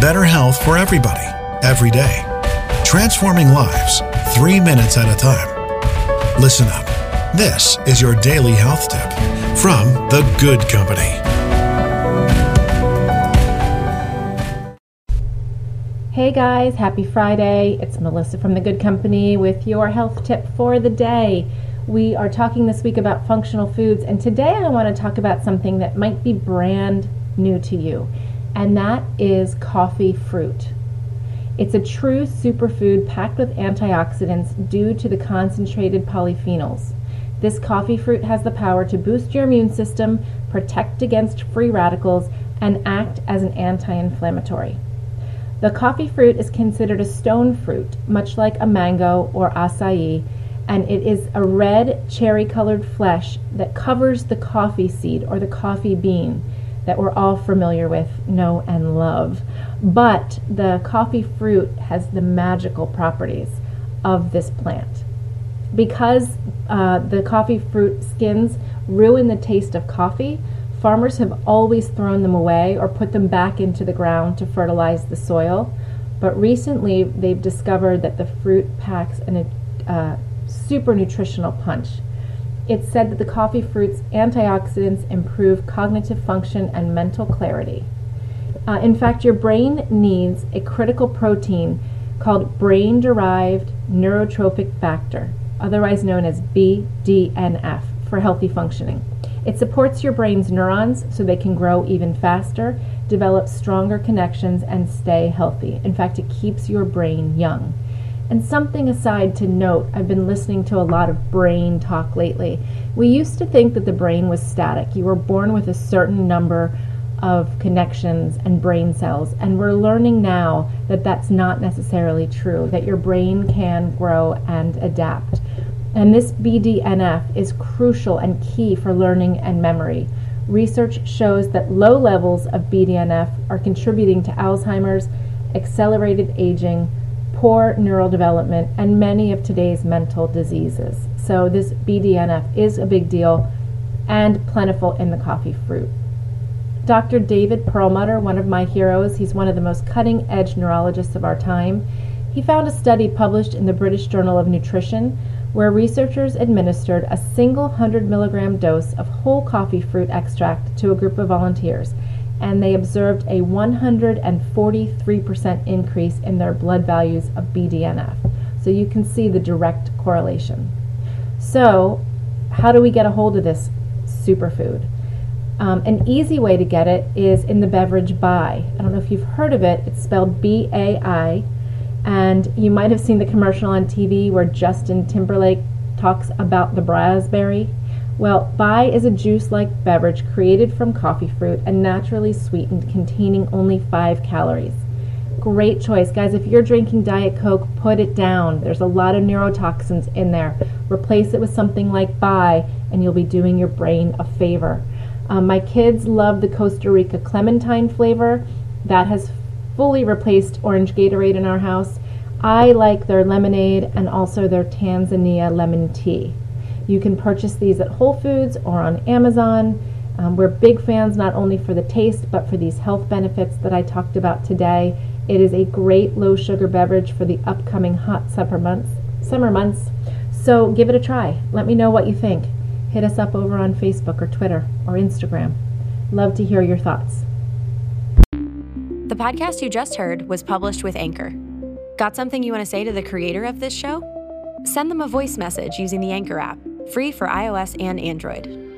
better health for everybody, every day. Transforming lives, three minutes at a time. Listen up. This is your daily health tip from The Good Company. Hey guys, happy Friday. It's Melissa from The Good Company with your health tip for the day. We are talking this week about functional foods, and today I want to talk about something that might be brand new to you, and that is coffee fruit. It's a true superfood packed with antioxidants due to the concentrated polyphenols. This coffee fruit has the power to boost your immune system, protect against free radicals, and act as an anti inflammatory. The coffee fruit is considered a stone fruit, much like a mango or acai, and it is a red cherry colored flesh that covers the coffee seed or the coffee bean that we're all familiar with, know, and love. But the coffee fruit has the magical properties of this plant. Because uh, the coffee fruit skins ruin the taste of coffee, farmers have always thrown them away or put them back into the ground to fertilize the soil. But recently, they've discovered that the fruit packs an, uh, super nutritional punch. It's said that the coffee fruit's antioxidants improve cognitive function and mental clarity. Uh, in fact, your brain needs a critical protein called brain derived neurotrophic factor, otherwise known as BDNF, for healthy functioning. It supports your brain's neurons so they can grow even faster, develop stronger connections, and stay healthy. In fact, it keeps your brain young. And something aside to note, I've been listening to a lot of brain talk lately. We used to think that the brain was static. You were born with a certain number of connections and brain cells, and we're learning now that that's not necessarily true, that your brain can grow and adapt. And this BDNF is crucial and key for learning and memory. Research shows that low levels of BDNF are contributing to Alzheimer's, accelerated aging, poor neural development, and many of today's mental diseases. So, this BDNF is a big deal and plentiful in the coffee fruit. Dr. David Perlmutter, one of my heroes, he's one of the most cutting edge neurologists of our time. He found a study published in the British Journal of Nutrition where researchers administered a single 100 milligram dose of whole coffee fruit extract to a group of volunteers and they observed a 143% increase in their blood values of BDNF. So you can see the direct correlation. So, how do we get a hold of this superfood? Um, an easy way to get it is in the beverage Bai. I don't know if you've heard of it. It's spelled B A I. And you might have seen the commercial on TV where Justin Timberlake talks about the raspberry. Well, Bai is a juice like beverage created from coffee fruit and naturally sweetened, containing only 5 calories. Great choice, guys. If you're drinking Diet Coke, put it down. There's a lot of neurotoxins in there. Replace it with something like Bai, and you'll be doing your brain a favor. Um, my kids love the Costa Rica clementine flavor. That has fully replaced orange Gatorade in our house. I like their lemonade and also their Tanzania lemon tea. You can purchase these at Whole Foods or on Amazon. Um, we're big fans not only for the taste but for these health benefits that I talked about today. It is a great low sugar beverage for the upcoming hot summer months. Summer months. So give it a try. Let me know what you think. Hit us up over on Facebook or Twitter or Instagram. Love to hear your thoughts. The podcast you just heard was published with Anchor. Got something you want to say to the creator of this show? Send them a voice message using the Anchor app free for iOS and Android.